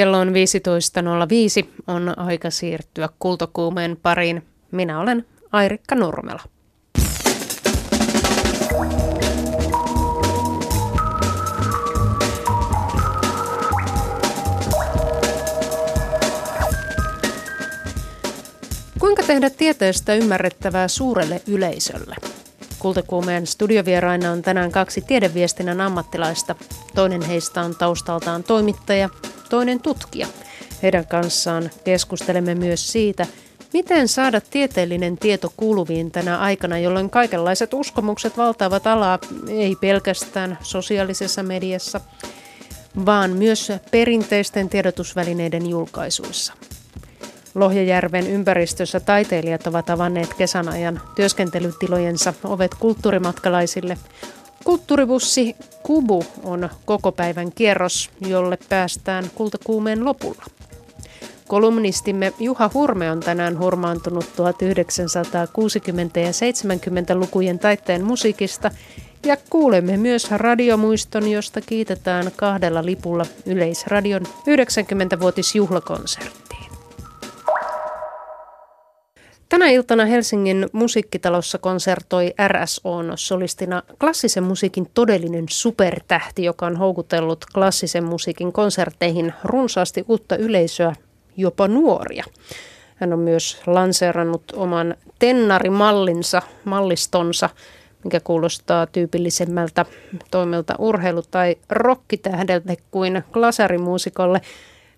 Kello on 15.05. On aika siirtyä kultokuumeen pariin. Minä olen Airikka Nurmela. Kuinka tehdä tieteestä ymmärrettävää suurelle yleisölle? Kultakuumeen studiovieraina on tänään kaksi tiedeviestinnän ammattilaista. Toinen heistä on taustaltaan toimittaja, toinen tutkija. Heidän kanssaan keskustelemme myös siitä, miten saada tieteellinen tieto kuuluviin tänä aikana, jolloin kaikenlaiset uskomukset valtaavat alaa ei pelkästään sosiaalisessa mediassa, vaan myös perinteisten tiedotusvälineiden julkaisuissa. Lohjajärven ympäristössä taiteilijat ovat avanneet kesän ajan työskentelytilojensa ovet kulttuurimatkalaisille. Kulttuuribussi Kubu on koko päivän kierros, jolle päästään kultakuumeen lopulla. Kolumnistimme Juha Hurme on tänään hurmaantunut 1960- ja 70-lukujen taitteen musiikista ja kuulemme myös radiomuiston, josta kiitetään kahdella lipulla Yleisradion 90-vuotisjuhlakonserttiin. Tänä iltana Helsingin musiikkitalossa konsertoi RSOn solistina klassisen musiikin todellinen supertähti, joka on houkutellut klassisen musiikin konserteihin runsaasti uutta yleisöä, jopa nuoria. Hän on myös lanseerannut oman tennarimallinsa, mallistonsa, mikä kuulostaa tyypillisemmältä toimelta urheilu- tai rokkitähdeltä kuin glasarimuusikolle.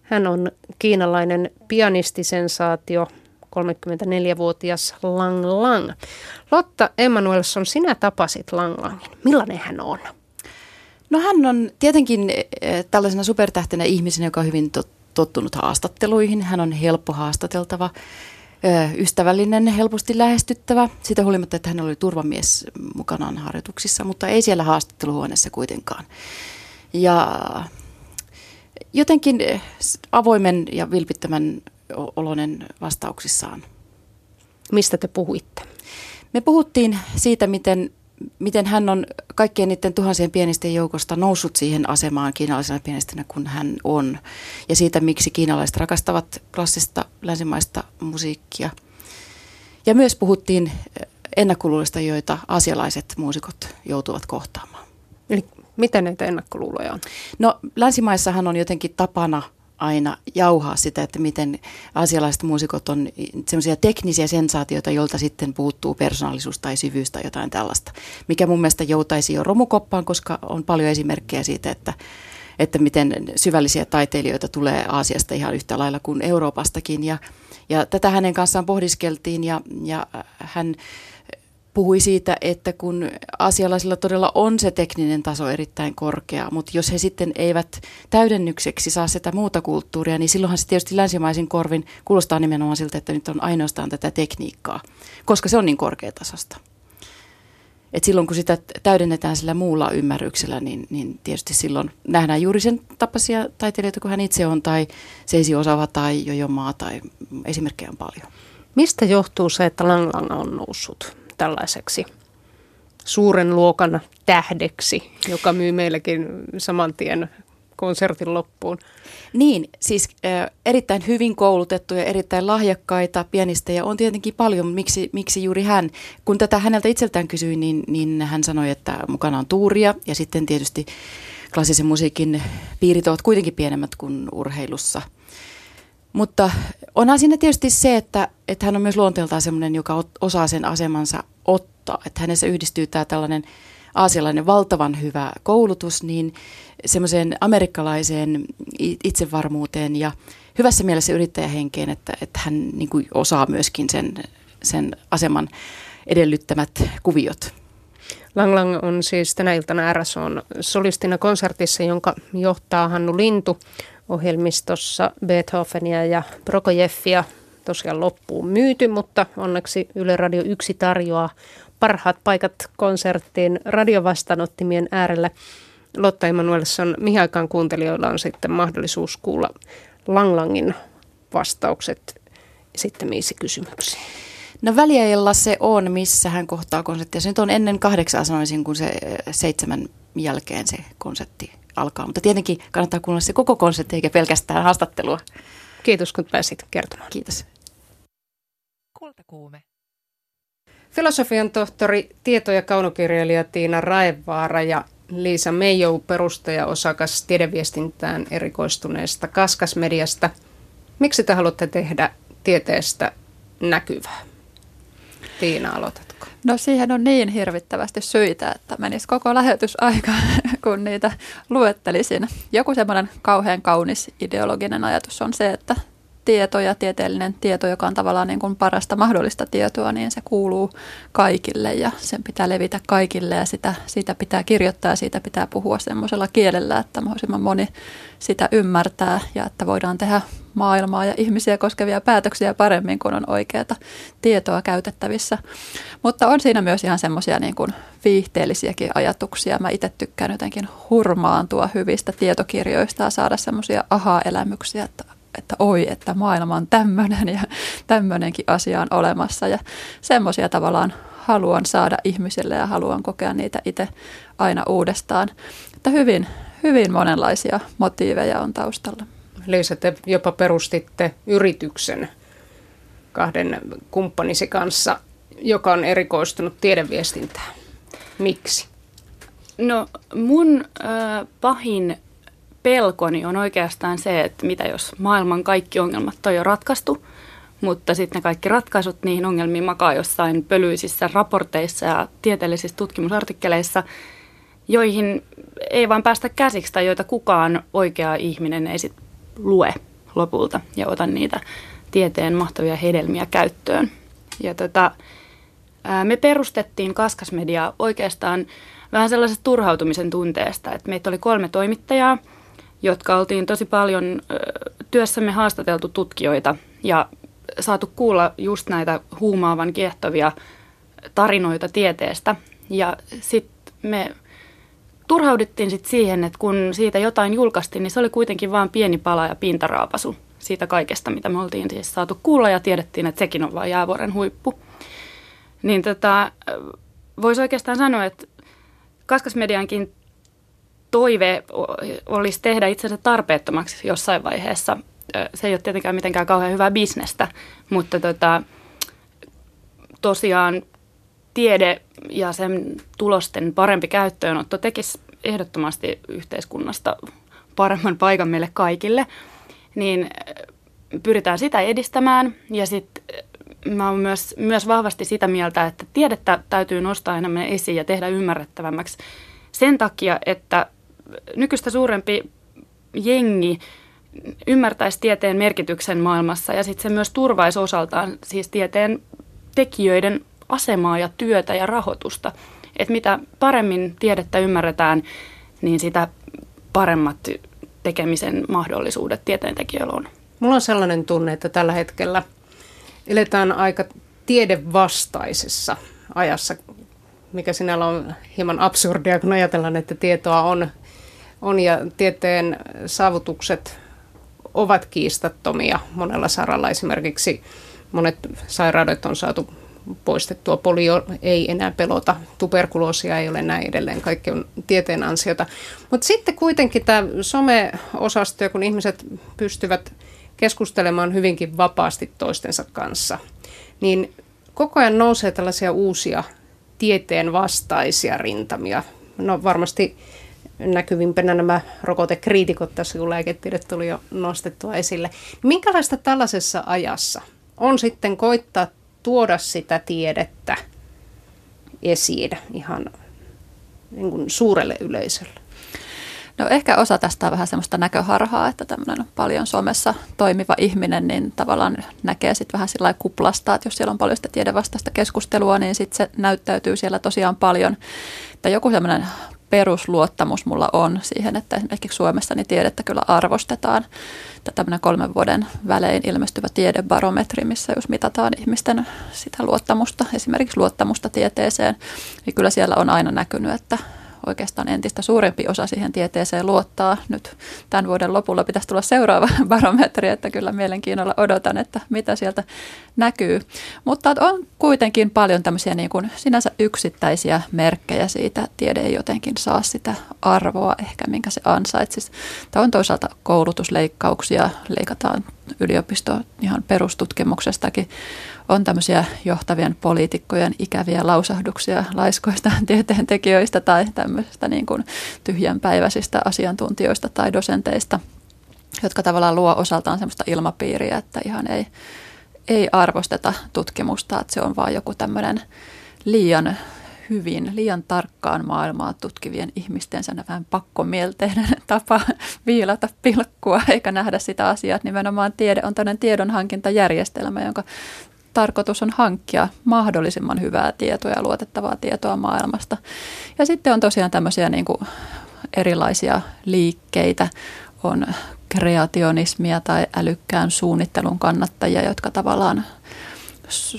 Hän on kiinalainen pianistisensaatio, 34-vuotias Lang Lang. Lotta Emanuelson, sinä tapasit Lang Langin. Millainen hän on? No hän on tietenkin eh, tällaisena supertähtenä ihmisenä, joka on hyvin tottunut haastatteluihin. Hän on helppo haastateltava, eh, ystävällinen, helposti lähestyttävä. Sitä huolimatta, että hän oli turvamies mukanaan harjoituksissa, mutta ei siellä haastatteluhuoneessa kuitenkaan. Ja jotenkin eh, avoimen ja vilpittömän oloinen vastauksissaan. Mistä te puhuitte? Me puhuttiin siitä, miten, miten hän on kaikkien niiden tuhansien pienisten joukosta noussut siihen asemaan kiinalaisena pienestinä kuin hän on. Ja siitä, miksi kiinalaiset rakastavat klassista länsimaista musiikkia. Ja myös puhuttiin ennakkoluuloista, joita asialaiset muusikot joutuvat kohtaamaan. Eli mitä näitä ennakkoluuloja on? No länsimaissahan on jotenkin tapana – aina jauhaa sitä, että miten asialaiset muusikot on semmoisia teknisiä sensaatioita, joilta sitten puuttuu persoonallisuus tai syvyys tai jotain tällaista. Mikä mun mielestä joutaisi jo romukoppaan, koska on paljon esimerkkejä siitä, että että miten syvällisiä taiteilijoita tulee Aasiasta ihan yhtä lailla kuin Euroopastakin. Ja, ja tätä hänen kanssaan pohdiskeltiin ja, ja hän puhui siitä, että kun asialaisilla todella on se tekninen taso erittäin korkea, mutta jos he sitten eivät täydennykseksi saa sitä muuta kulttuuria, niin silloinhan se tietysti länsimaisin korvin kuulostaa nimenomaan siltä, että nyt on ainoastaan tätä tekniikkaa, koska se on niin korkeatasosta. Et silloin kun sitä täydennetään sillä muulla ymmärryksellä, niin, niin tietysti silloin nähdään juuri sen tapaisia taiteilijoita kuin hän itse on, tai Seisi Osaava tai Jojo Maa, tai esimerkkejä on paljon. Mistä johtuu se, että Lang Lang on noussut tällaiseksi suuren luokan tähdeksi, joka myy meillekin saman tien konsertin loppuun. Niin, siis äh, erittäin hyvin koulutettuja, erittäin lahjakkaita pianistejä on tietenkin paljon, miksi, miksi juuri hän? Kun tätä häneltä itseltään kysyin, niin, niin hän sanoi, että mukana on tuuria ja sitten tietysti klassisen musiikin piirit ovat kuitenkin pienemmät kuin urheilussa – mutta onhan siinä tietysti se, että, että hän on myös luonteeltaan sellainen, joka osaa sen asemansa ottaa. Että hänessä yhdistyy tämä tällainen aasialainen valtavan hyvä koulutus, niin semmoiseen amerikkalaiseen itsevarmuuteen ja hyvässä mielessä yrittäjähenkeen, että, että hän niin kuin osaa myöskin sen, sen aseman edellyttämät kuviot. Lang Lang on siis tänä iltana RSOn solistina konsertissa, jonka johtaa Hannu Lintu ohjelmistossa Beethovenia ja Prokojeffia tosiaan loppuun myyty, mutta onneksi Yle Radio 1 tarjoaa parhaat paikat konserttiin radiovastaanottimien äärellä. Lotta Emanuelsson, mihin aikaan kuuntelijoilla on sitten mahdollisuus kuulla Langlangin vastaukset sitten miisi kysymyksiin? No väliajalla se on, missä hän kohtaa konserttia. Se nyt on ennen kahdeksaa sanoisin, kun se seitsemän jälkeen se konsertti alkaa. Mutta tietenkin kannattaa kuunnella se koko konsepti eikä pelkästään haastattelua. Kiitos kun pääsit kertomaan. Kiitos. Kultakuume. Filosofian tohtori, tieto- ja kaunokirjailija Tiina Raevaara ja Liisa Meijou, perustaja osakas tiedeviestintään erikoistuneesta Kaskasmediasta. Miksi te haluatte tehdä tieteestä näkyvää? Tiina, aloitatko? No siihen on niin hirvittävästi syitä, että menisi koko lähetysaika, kun niitä luettelisin. Joku semmoinen kauhean kaunis ideologinen ajatus on se, että tieto ja tieteellinen tieto, joka on tavallaan niin kuin parasta mahdollista tietoa, niin se kuuluu kaikille ja sen pitää levitä kaikille ja sitä, siitä pitää kirjoittaa ja siitä pitää puhua semmoisella kielellä, että mahdollisimman moni sitä ymmärtää ja että voidaan tehdä maailmaa ja ihmisiä koskevia päätöksiä paremmin, kun on oikeata tietoa käytettävissä. Mutta on siinä myös ihan semmoisia niin kuin viihteellisiäkin ajatuksia. Mä itse tykkään jotenkin hurmaantua hyvistä tietokirjoista ja saada semmoisia aha-elämyksiä, että että oi, että maailma on tämmöinen ja tämmöinenkin asia on olemassa. Ja semmoisia tavallaan haluan saada ihmisille ja haluan kokea niitä itse aina uudestaan. Että hyvin, hyvin monenlaisia motiiveja on taustalla. Liisa, te jopa perustitte yrityksen kahden kumppanisi kanssa, joka on erikoistunut tiedeviestintään. Miksi? No mun äh, pahin pelkoni on oikeastaan se, että mitä jos maailman kaikki ongelmat on jo ratkaistu, mutta sitten ne kaikki ratkaisut niihin ongelmiin makaa jossain pölyisissä raporteissa ja tieteellisissä tutkimusartikkeleissa, joihin ei vaan päästä käsiksi tai joita kukaan oikea ihminen ei sit lue lopulta ja ota niitä tieteen mahtavia hedelmiä käyttöön. Ja tota, me perustettiin Kaskasmedia oikeastaan vähän sellaisesta turhautumisen tunteesta, että meitä oli kolme toimittajaa – jotka oltiin tosi paljon työssämme haastateltu tutkijoita ja saatu kuulla just näitä huumaavan kiehtovia tarinoita tieteestä. Ja sitten me turhaudittiin sitten siihen, että kun siitä jotain julkaistiin, niin se oli kuitenkin vain pieni pala ja pintaraapasu siitä kaikesta, mitä me oltiin siis saatu kuulla ja tiedettiin, että sekin on vain jäävuoren huippu. Niin tota, voisi oikeastaan sanoa, että Kaskasmediankin toive olisi tehdä itsensä tarpeettomaksi jossain vaiheessa. Se ei ole tietenkään mitenkään kauhean hyvää bisnestä, mutta tota, tosiaan tiede ja sen tulosten parempi käyttöönotto tekisi ehdottomasti yhteiskunnasta paremman paikan meille kaikille, niin pyritään sitä edistämään ja sitten mä oon myös, myös vahvasti sitä mieltä, että tiedettä täytyy nostaa enemmän esiin ja tehdä ymmärrettävämmäksi sen takia, että nykyistä suurempi jengi ymmärtäisi tieteen merkityksen maailmassa ja sitten se myös turvaisi osaltaan siis tieteen tekijöiden asemaa ja työtä ja rahoitusta. Et mitä paremmin tiedettä ymmärretään, niin sitä paremmat tekemisen mahdollisuudet tieteentekijöillä on. Mulla on sellainen tunne, että tällä hetkellä eletään aika tiedevastaisessa ajassa, mikä sinällä on hieman absurdia, kun ajatellaan, että tietoa on on ja tieteen saavutukset ovat kiistattomia monella saralla. Esimerkiksi monet sairaudet on saatu poistettua, polio ei enää pelota, tuberkuloosia ei ole näin edelleen, kaikki on tieteen ansiota. Mutta sitten kuitenkin tämä some-osasto, kun ihmiset pystyvät keskustelemaan hyvinkin vapaasti toistensa kanssa, niin koko ajan nousee tällaisia uusia tieteen vastaisia rintamia. No varmasti näkyvimpänä nämä rokotekriitikot tässä, kun lääketiede tuli jo nostettua esille. Minkälaista tällaisessa ajassa on sitten koittaa tuoda sitä tiedettä esiin ihan niin kuin suurelle yleisölle? No ehkä osa tästä on vähän semmoista näköharhaa, että tämmöinen paljon somessa toimiva ihminen, niin tavallaan näkee sitten vähän sillä kuplasta, että jos siellä on paljon sitä tiedevastaista keskustelua, niin sitten se näyttäytyy siellä tosiaan paljon. Että joku semmoinen perusluottamus mulla on siihen, että esimerkiksi Suomessa niin tiedettä kyllä arvostetaan. Tämmöinen kolmen vuoden välein ilmestyvä tiedebarometri, missä jos mitataan ihmisten sitä luottamusta, esimerkiksi luottamusta tieteeseen, niin kyllä siellä on aina näkynyt, että oikeastaan entistä suurempi osa siihen tieteeseen luottaa. Nyt tämän vuoden lopulla pitäisi tulla seuraava barometri, että kyllä mielenkiinnolla odotan, että mitä sieltä näkyy. Mutta on kuitenkin paljon tämmöisiä niin kuin sinänsä yksittäisiä merkkejä siitä, että tiede ei jotenkin saa sitä arvoa ehkä, minkä se ansaitsisi. Tämä on toisaalta koulutusleikkauksia, leikataan yliopisto ihan perustutkimuksestakin on tämmöisiä johtavien poliitikkojen ikäviä lausahduksia laiskoista tieteentekijöistä tai tämmöisistä niin kuin tyhjänpäiväisistä asiantuntijoista tai dosenteista, jotka tavallaan luo osaltaan semmoista ilmapiiriä, että ihan ei, ei arvosteta tutkimusta, että se on vaan joku tämmöinen liian hyvin, liian tarkkaan maailmaa tutkivien ihmisten sen vähän pakkomielteinen tapa viilata pilkkua eikä nähdä sitä asiaa, nimenomaan tiede on tämmöinen tiedonhankintajärjestelmä, jonka tarkoitus on hankkia mahdollisimman hyvää tietoa ja luotettavaa tietoa maailmasta. Ja sitten on tosiaan tämmöisiä niin kuin erilaisia liikkeitä, on kreationismia tai älykkään suunnittelun kannattajia, jotka tavallaan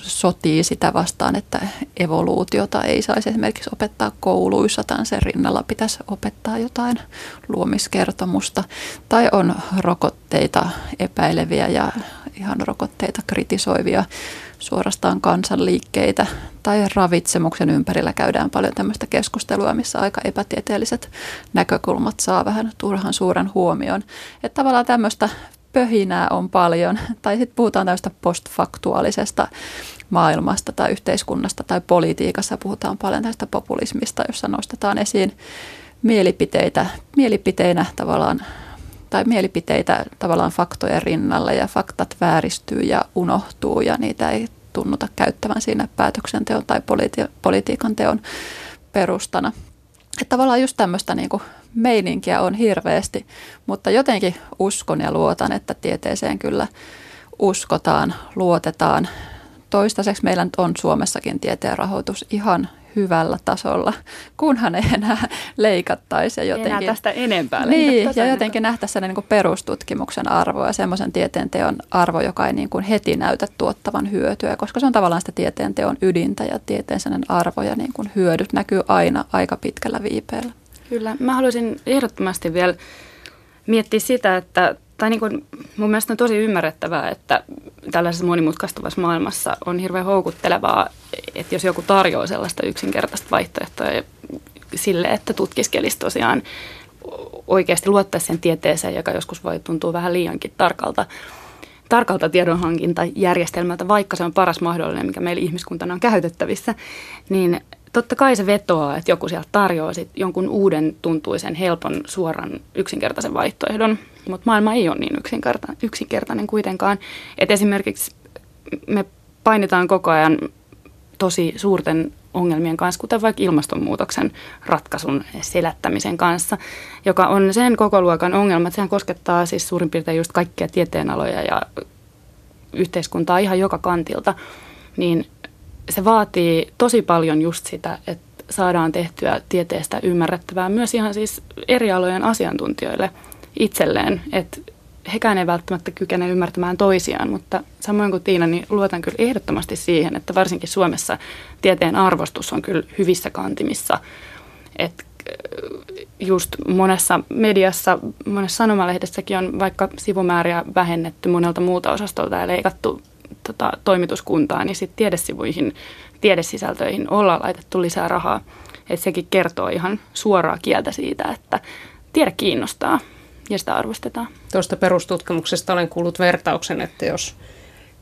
sotii sitä vastaan, että evoluutiota ei saisi esimerkiksi opettaa kouluissa, tai sen rinnalla pitäisi opettaa jotain luomiskertomusta. Tai on rokotteita epäileviä ja ihan rokotteita kritisoivia suorastaan kansanliikkeitä tai ravitsemuksen ympärillä käydään paljon tämmöistä keskustelua, missä aika epätieteelliset näkökulmat saa vähän turhan suuren huomion. Että tavallaan tämmöistä pöhinää on paljon, tai sitten puhutaan tämmöistä postfaktuaalisesta maailmasta tai yhteiskunnasta tai politiikassa puhutaan paljon tästä populismista, jossa nostetaan esiin mielipiteitä, mielipiteinä tavallaan tai mielipiteitä tavallaan faktojen rinnalla ja faktat vääristyy ja unohtuu ja niitä ei tunnuta käyttävän siinä päätöksenteon tai politi- politiikan teon perustana. Että tavallaan just tämmöistä niin meininkiä on hirveästi, mutta jotenkin uskon ja luotan, että tieteeseen kyllä uskotaan, luotetaan. Toistaiseksi meillä nyt on Suomessakin tieteen rahoitus ihan hyvällä tasolla, kunhan ei enää leikattaisi. Ja jotenkin, enää tästä enempää Niin, ja jotenkin nähtäisiin sellainen niin perustutkimuksen arvo ja semmoisen tieteenteon arvo, joka ei niin kuin heti näytä tuottavan hyötyä, koska se on tavallaan sitä tieteenteon ydintä ja tieteen arvo ja niin kuin hyödyt näkyy aina aika pitkällä viipeellä. Kyllä. Mä haluaisin ehdottomasti vielä miettiä sitä, että tai niin kuin, mun mielestä on tosi ymmärrettävää, että tällaisessa monimutkaistuvassa maailmassa on hirveän houkuttelevaa, että jos joku tarjoaa sellaista yksinkertaista vaihtoehtoa sille, että tutkiskelisi tosiaan oikeasti luottaisi sen tieteeseen, joka joskus voi tuntua vähän liiankin tarkalta, tarkalta tiedonhankintajärjestelmältä, vaikka se on paras mahdollinen, mikä meillä ihmiskuntana on käytettävissä, niin totta kai se vetoaa, että joku sieltä tarjoaa sit jonkun uuden tuntuisen, helpon, suoran, yksinkertaisen vaihtoehdon. Mutta maailma ei ole niin yksinkertainen, yksinkertainen kuitenkaan. Et esimerkiksi me painitaan koko ajan tosi suurten ongelmien kanssa, kuten vaikka ilmastonmuutoksen ratkaisun selättämisen kanssa, joka on sen koko luokan ongelma. Sehän koskettaa siis suurin piirtein just kaikkia tieteenaloja ja yhteiskuntaa ihan joka kantilta. Niin se vaatii tosi paljon just sitä, että saadaan tehtyä tieteestä ymmärrettävää myös ihan siis eri alojen asiantuntijoille itselleen, että hekään ei välttämättä kykene ymmärtämään toisiaan, mutta samoin kuin Tiina, niin luotan kyllä ehdottomasti siihen, että varsinkin Suomessa tieteen arvostus on kyllä hyvissä kantimissa. Että äh, just monessa mediassa, monessa sanomalehdessäkin on vaikka sivumääriä vähennetty monelta muuta osastolta ja leikattu tota, toimituskuntaa, niin sitten tiedesivuihin, tiedesisältöihin ollaan laitettu lisää rahaa. Et sekin kertoo ihan suoraa kieltä siitä, että tiede kiinnostaa ja sitä arvostetaan. Tuosta perustutkimuksesta olen kuullut vertauksen, että jos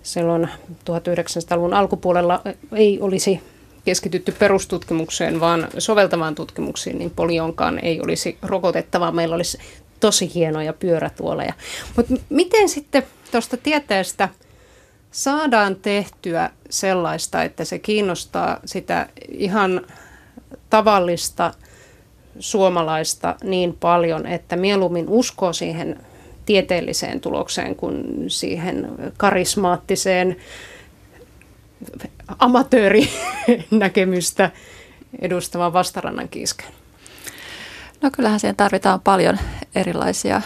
silloin 1900-luvun alkupuolella ei olisi keskitytty perustutkimukseen, vaan soveltavaan tutkimuksiin, niin polionkaan ei olisi rokotettava. Meillä olisi tosi hienoja pyörätuoleja. Mutta miten sitten tuosta tieteestä – saadaan tehtyä sellaista, että se kiinnostaa sitä ihan tavallista suomalaista niin paljon, että mieluummin uskoo siihen tieteelliseen tulokseen kuin siihen karismaattiseen amatöörinäkemystä edustavan vastarannan kiisken. No kyllähän siihen tarvitaan paljon erilaisia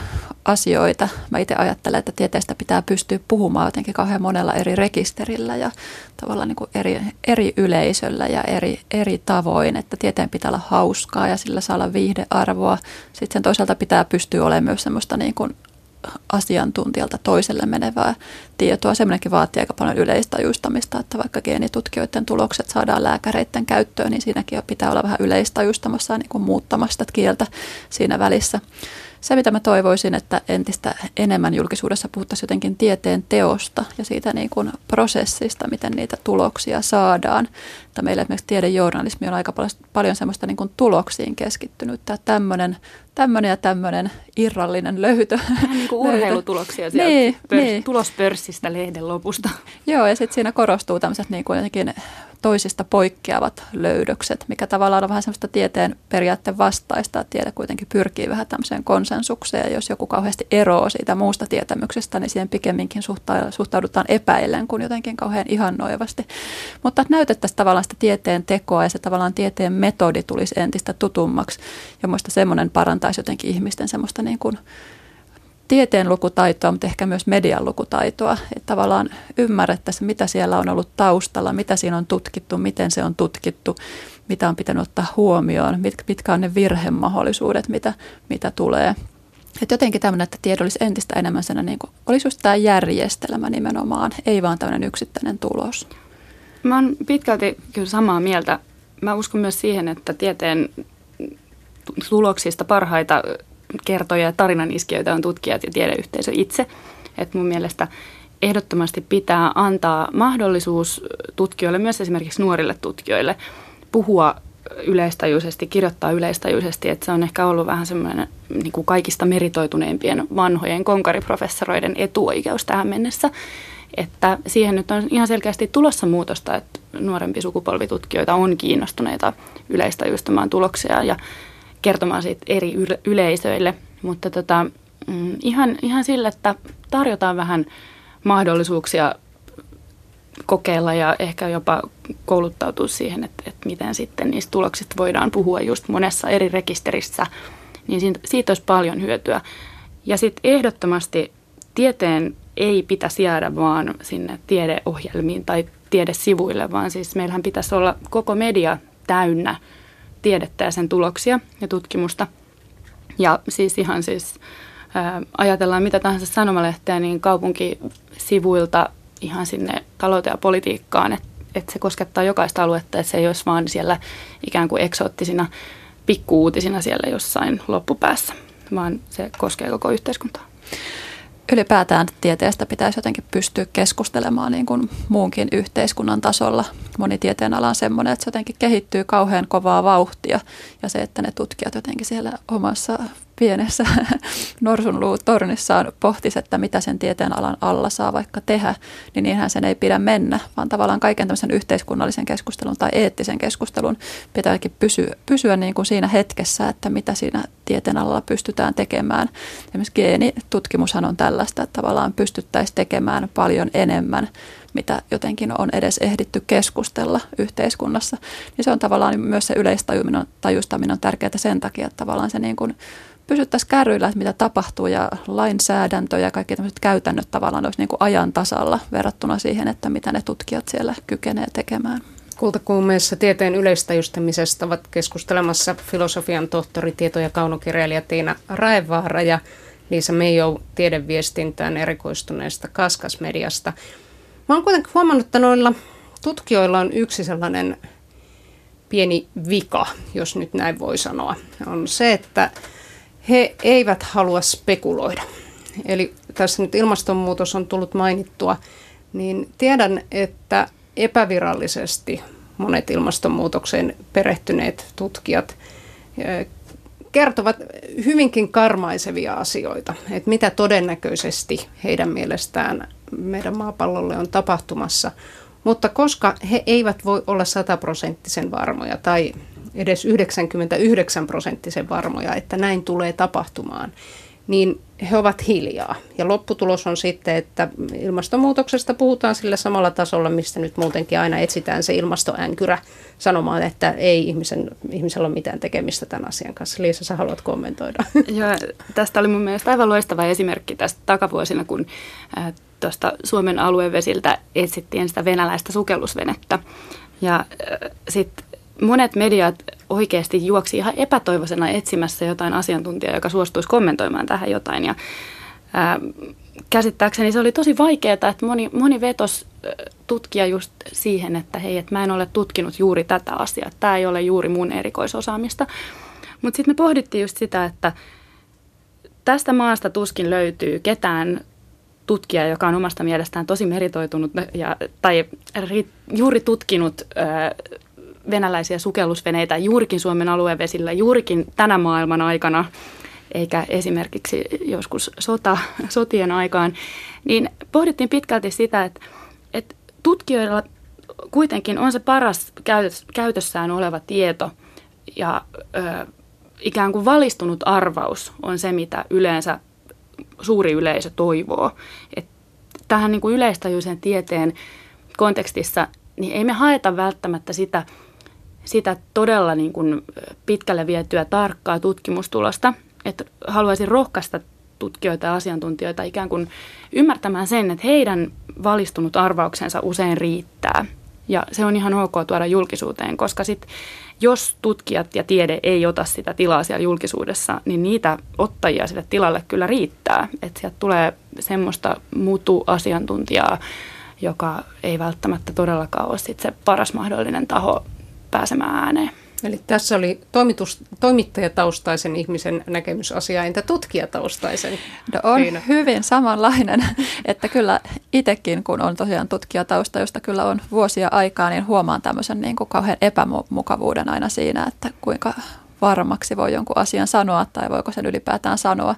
asioita. Mä itse ajattelen, että tieteestä pitää pystyä puhumaan jotenkin kauhean monella eri rekisterillä ja tavallaan niin kuin eri, eri yleisöllä ja eri, eri tavoin. Että tieteen pitää olla hauskaa ja sillä saa olla viihdearvoa. Sitten sen toisaalta pitää pystyä olemaan myös semmoista niin kuin asiantuntijalta toiselle menevää tietoa. Semmoinenkin vaatii aika paljon yleistajuistamista, että vaikka geenitutkijoiden tulokset saadaan lääkäreiden käyttöön, niin siinäkin pitää olla vähän yleistajuistamassa ja niin kuin muuttamasta kieltä siinä välissä se, mitä mä toivoisin, että entistä enemmän julkisuudessa puhuttaisiin jotenkin tieteen teosta ja siitä niin kuin prosessista, miten niitä tuloksia saadaan. Että meillä esimerkiksi tiedejournalismi on aika paljon, paljon semmoista niin kuin tuloksiin keskittynyt. Tämä tämmöinen, tämmöinen ja tämmöinen irrallinen löytö. Vähän niin kuin urheilutuloksia sieltä niin, pörs- niin. tulospörssistä lehden lopusta. Joo, ja sitten siinä korostuu tämmöiset niin kuin jotenkin toisista poikkeavat löydökset, mikä tavallaan on vähän semmoista tieteen periaatteen vastaista, että tiede kuitenkin pyrkii vähän tämmöiseen konsensukseen, ja jos joku kauheasti eroaa siitä muusta tietämyksestä, niin siihen pikemminkin suhtaudutaan epäillen kuin jotenkin kauhean ihannoivasti. Mutta että näytettäisiin tavallaan sitä tieteen tekoa ja se tavallaan tieteen metodi tulisi entistä tutummaksi, ja muista semmoinen parantaisi jotenkin ihmisten semmoista niin kuin tieteen lukutaitoa, mutta ehkä myös median lukutaitoa. Että tavallaan ymmärrettäisiin, mitä siellä on ollut taustalla, mitä siinä on tutkittu, miten se on tutkittu, mitä on pitänyt ottaa huomioon, mitkä on ne virhemahdollisuudet, mitä, mitä tulee. Että jotenkin tämmöinen, että tiede olisi entistä enemmän sen, niin kuin, olisi just tämä järjestelmä nimenomaan, ei vaan tämmöinen yksittäinen tulos. Mä oon pitkälti kyllä samaa mieltä. Mä uskon myös siihen, että tieteen tuloksista parhaita kertoja ja tarinan iskijöitä on tutkijat ja tiedeyhteisö itse. Et mun mielestä ehdottomasti pitää antaa mahdollisuus tutkijoille, myös esimerkiksi nuorille tutkijoille, puhua yleistajuisesti, kirjoittaa yleistajuisesti, että se on ehkä ollut vähän semmoinen niin kuin kaikista meritoituneimpien vanhojen konkariprofessoreiden etuoikeus tähän mennessä. Että siihen nyt on ihan selkeästi tulossa muutosta, että nuorempi sukupolvitutkijoita on kiinnostuneita yleistajuistamaan tuloksia ja kertomaan siitä eri yleisöille. Mutta tota, mm, ihan, ihan sillä, että tarjotaan vähän mahdollisuuksia kokeilla ja ehkä jopa kouluttautua siihen, että, että miten sitten niistä tuloksista voidaan puhua just monessa eri rekisterissä, niin siitä, siitä olisi paljon hyötyä. Ja sitten ehdottomasti tieteen ei pitäisi jäädä vaan sinne tiedeohjelmiin tai tiedesivuille, vaan siis meillähän pitäisi olla koko media täynnä tiedettä ja sen tuloksia ja tutkimusta. Ja siis ihan siis ää, ajatellaan mitä tahansa sanomalehteä, niin kaupunkisivuilta ihan sinne talouteen ja politiikkaan, että et se koskettaa jokaista aluetta, että se ei olisi vaan siellä ikään kuin eksoottisina pikkuuutisina siellä jossain loppupäässä, vaan se koskee koko yhteiskuntaa ylipäätään tieteestä pitäisi jotenkin pystyä keskustelemaan niin kuin muunkin yhteiskunnan tasolla. Moni tieteen ala on semmoinen, että se jotenkin kehittyy kauhean kovaa vauhtia ja se, että ne tutkijat jotenkin siellä omassa pienessä norsunluutornissaan pohtisi, että mitä sen tieteen alan alla saa vaikka tehdä, niin niinhän sen ei pidä mennä, vaan tavallaan kaiken tämmöisen yhteiskunnallisen keskustelun tai eettisen keskustelun pitääkin pysyä, pysyä niin kuin siinä hetkessä, että mitä siinä tieteen alalla pystytään tekemään. Esimerkiksi geenitutkimushan on tällaista, että tavallaan pystyttäisiin tekemään paljon enemmän mitä jotenkin on edes ehditty keskustella yhteiskunnassa, niin se on tavallaan myös se yleistajustaminen on tärkeää sen takia, että tavallaan se niin kuin pysyttäisiin kärryillä, että mitä tapahtuu ja lainsäädäntö ja kaikki tämmöiset käytännöt tavallaan olisi niin kuin ajan tasalla verrattuna siihen, että mitä ne tutkijat siellä kykenee tekemään. Kultakuumeessa tieteen yleistajustamisesta ovat keskustelemassa filosofian tohtori, tieto- ja kaunokirjailija Tiina Raevaara ja Liisa Meijo tiedeviestintään erikoistuneesta Kaskasmediasta. Mä oon kuitenkin huomannut, että noilla tutkijoilla on yksi sellainen pieni vika, jos nyt näin voi sanoa. On se, että he eivät halua spekuloida. Eli tässä nyt ilmastonmuutos on tullut mainittua, niin tiedän, että epävirallisesti monet ilmastonmuutokseen perehtyneet tutkijat kertovat hyvinkin karmaisevia asioita, että mitä todennäköisesti heidän mielestään meidän maapallolle on tapahtumassa. Mutta koska he eivät voi olla sataprosenttisen varmoja tai edes 99 prosenttisen varmoja, että näin tulee tapahtumaan, niin he ovat hiljaa. Ja lopputulos on sitten, että ilmastonmuutoksesta puhutaan sillä samalla tasolla, mistä nyt muutenkin aina etsitään se ilmastoänkyrä sanomaan, että ei ihmisen, ihmisellä ole mitään tekemistä tämän asian kanssa. Liisa, sä haluat kommentoida. Joo, tästä oli mun mielestä aivan loistava esimerkki tästä takavuosina, kun äh, tuosta Suomen aluevesiltä etsittiin sitä venäläistä sukellusvenettä. Ja äh, sitten monet mediat oikeasti juoksi ihan epätoivoisena etsimässä jotain asiantuntijaa, joka suostuisi kommentoimaan tähän jotain. Ja, ää, käsittääkseni se oli tosi vaikeaa, että moni, moni vetos tutkija just siihen, että hei, että mä en ole tutkinut juuri tätä asiaa, tämä ei ole juuri mun erikoisosaamista. Mutta sitten me pohdittiin just sitä, että tästä maasta tuskin löytyy ketään tutkija, joka on omasta mielestään tosi meritoitunut ja, tai ri, juuri tutkinut venäläisiä sukellusveneitä juurikin Suomen aluevesillä, juurikin tänä maailman aikana, eikä esimerkiksi joskus sota, sotien aikaan, niin pohdittiin pitkälti sitä, että, että tutkijoilla kuitenkin on se paras käytössään oleva tieto ja ö, ikään kuin valistunut arvaus on se, mitä yleensä suuri yleisö toivoo. Et tähän niin kuin yleistajuisen tieteen kontekstissa niin ei me haeta välttämättä sitä sitä todella niin kuin pitkälle vietyä tarkkaa tutkimustulosta. Että haluaisin rohkaista tutkijoita ja asiantuntijoita ikään kuin ymmärtämään sen, että heidän valistunut arvauksensa usein riittää. Ja se on ihan ok tuoda julkisuuteen, koska sit, jos tutkijat ja tiede ei ota sitä tilaa siellä julkisuudessa, niin niitä ottajia sille tilalle kyllä riittää. Että sieltä tulee semmoista mutu-asiantuntijaa, joka ei välttämättä todellakaan ole sit se paras mahdollinen taho pääsemään ääneen. Eli tässä oli toimitus, toimittajataustaisen ihmisen näkemys asiaa, entä tutkijataustaisen? No on Riina? hyvin samanlainen, että kyllä itsekin, kun on tosiaan tutkijatausta, josta kyllä on vuosia aikaa, niin huomaan tämmöisen niin kuin kauhean epämukavuuden aina siinä, että kuinka varmaksi voi jonkun asian sanoa tai voiko sen ylipäätään sanoa.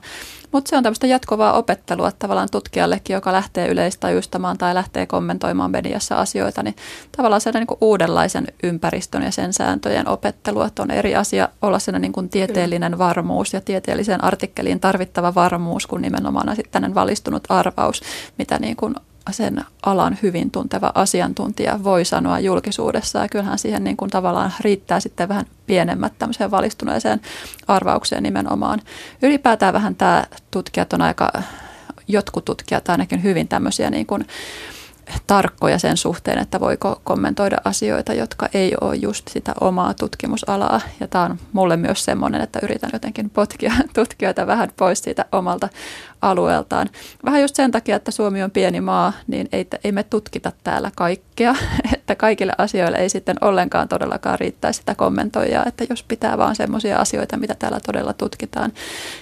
Mutta se on tämmöistä jatkuvaa opettelua tavallaan tutkijallekin, joka lähtee yleistajustamaan tai lähtee kommentoimaan mediassa asioita, niin tavallaan sen niin kuin uudenlaisen ympäristön ja sen sääntöjen opettelua, että on eri asia olla sen niin kuin tieteellinen varmuus ja tieteelliseen artikkeliin tarvittava varmuus kuin nimenomaan sitten valistunut arvaus, mitä niin kuin sen alan hyvin tunteva asiantuntija voi sanoa julkisuudessa. Ja kyllähän siihen niin kuin tavallaan riittää sitten vähän pienemmät tämmöiseen valistuneeseen arvaukseen nimenomaan. Ylipäätään vähän tämä tutkijat on aika, jotkut tutkijat ainakin hyvin tämmöisiä niin kuin tarkkoja sen suhteen, että voiko kommentoida asioita, jotka ei ole just sitä omaa tutkimusalaa. Ja tämä on mulle myös semmoinen, että yritän jotenkin potkia tutkijoita vähän pois siitä omalta alueeltaan. Vähän just sen takia, että Suomi on pieni maa, niin ei, ei me tutkita täällä kaikkea, että kaikille asioille ei sitten ollenkaan todellakaan riittäisi sitä kommentoijaa, että jos pitää vaan semmoisia asioita, mitä täällä todella tutkitaan.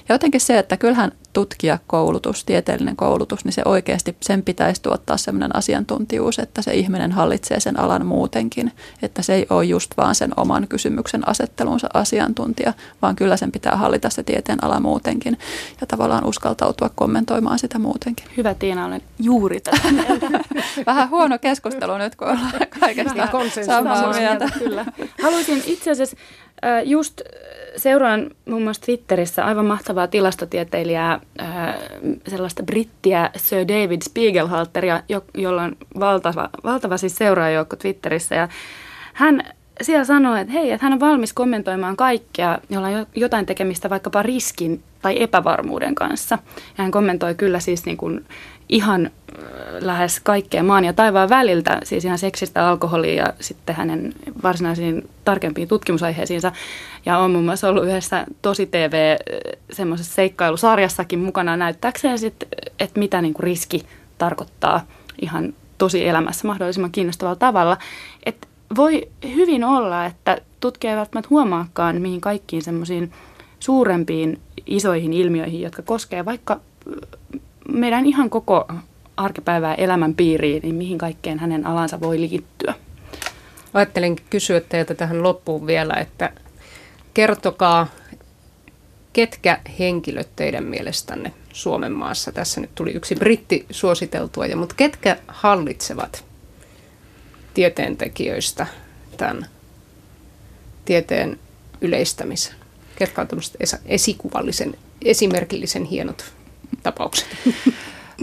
Ja jotenkin se, että kyllähän tutkijakoulutus, tieteellinen koulutus, niin se oikeasti sen pitäisi tuottaa semmoinen asiantuntijuus, että se ihminen hallitsee sen alan muutenkin, että se ei ole just vaan sen oman kysymyksen asettelunsa asiantuntija, vaan kyllä sen pitää hallita se tieteen ala muutenkin ja tavallaan uskaltautua kommentoimaan sitä muutenkin. Hyvä Tiina, olen juuri tätä Vähän huono keskustelu nyt, kun ollaan kaikesta samaa mieltä. Kyllä. Haluaisin itse asiassa just seuraan muun muassa Twitterissä aivan mahtavaa tilastotieteilijää, sellaista brittiä Sir David Spiegelhalteria, jolla on valtava, valtava siis seuraajoukko Twitterissä. Ja hän siellä sanoi, että hei, että hän on valmis kommentoimaan kaikkea, jolla on jotain tekemistä vaikkapa riskin tai epävarmuuden kanssa. Ja hän kommentoi kyllä siis niin kuin ihan lähes kaikkea maan ja taivaan väliltä, siis ihan seksistä alkoholia ja sitten hänen varsinaisiin tarkempiin tutkimusaiheisiinsa. Ja on muun muassa ollut yhdessä tosi TV semmoisessa seikkailusarjassakin mukana näyttääkseen sitten, että mitä niin kuin riski tarkoittaa ihan tosi elämässä mahdollisimman kiinnostavalla tavalla. Että voi hyvin olla, että tutkija ei välttämättä huomaakaan, mihin kaikkiin semmoisiin suurempiin isoihin ilmiöihin, jotka koskee vaikka meidän ihan koko arkipäivää elämän piiriin, niin mihin kaikkeen hänen alansa voi liittyä. Ajattelin kysyä teiltä tähän loppuun vielä, että kertokaa, ketkä henkilöt teidän mielestänne Suomen maassa, tässä nyt tuli yksi britti suositeltua, ja, mutta ketkä hallitsevat tieteentekijöistä tämän tieteen yleistämisen? Ketkä on esikuvallisen, esimerkillisen hienot tapaukset?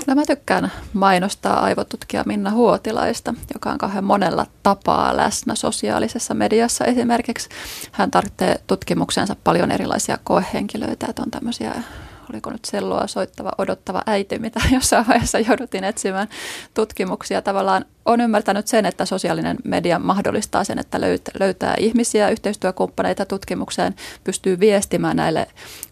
No mä tykkään mainostaa aivotutkija Minna Huotilaista, joka on kauhean monella tapaa läsnä sosiaalisessa mediassa esimerkiksi. Hän tarvitsee tutkimuksensa paljon erilaisia koehenkilöitä, että on tämmöisiä oliko nyt sellua soittava, odottava äiti, mitä jossain vaiheessa jouduttiin etsimään tutkimuksia. Tavallaan on ymmärtänyt sen, että sosiaalinen media mahdollistaa sen, että löytää ihmisiä, yhteistyökumppaneita tutkimukseen, pystyy viestimään näille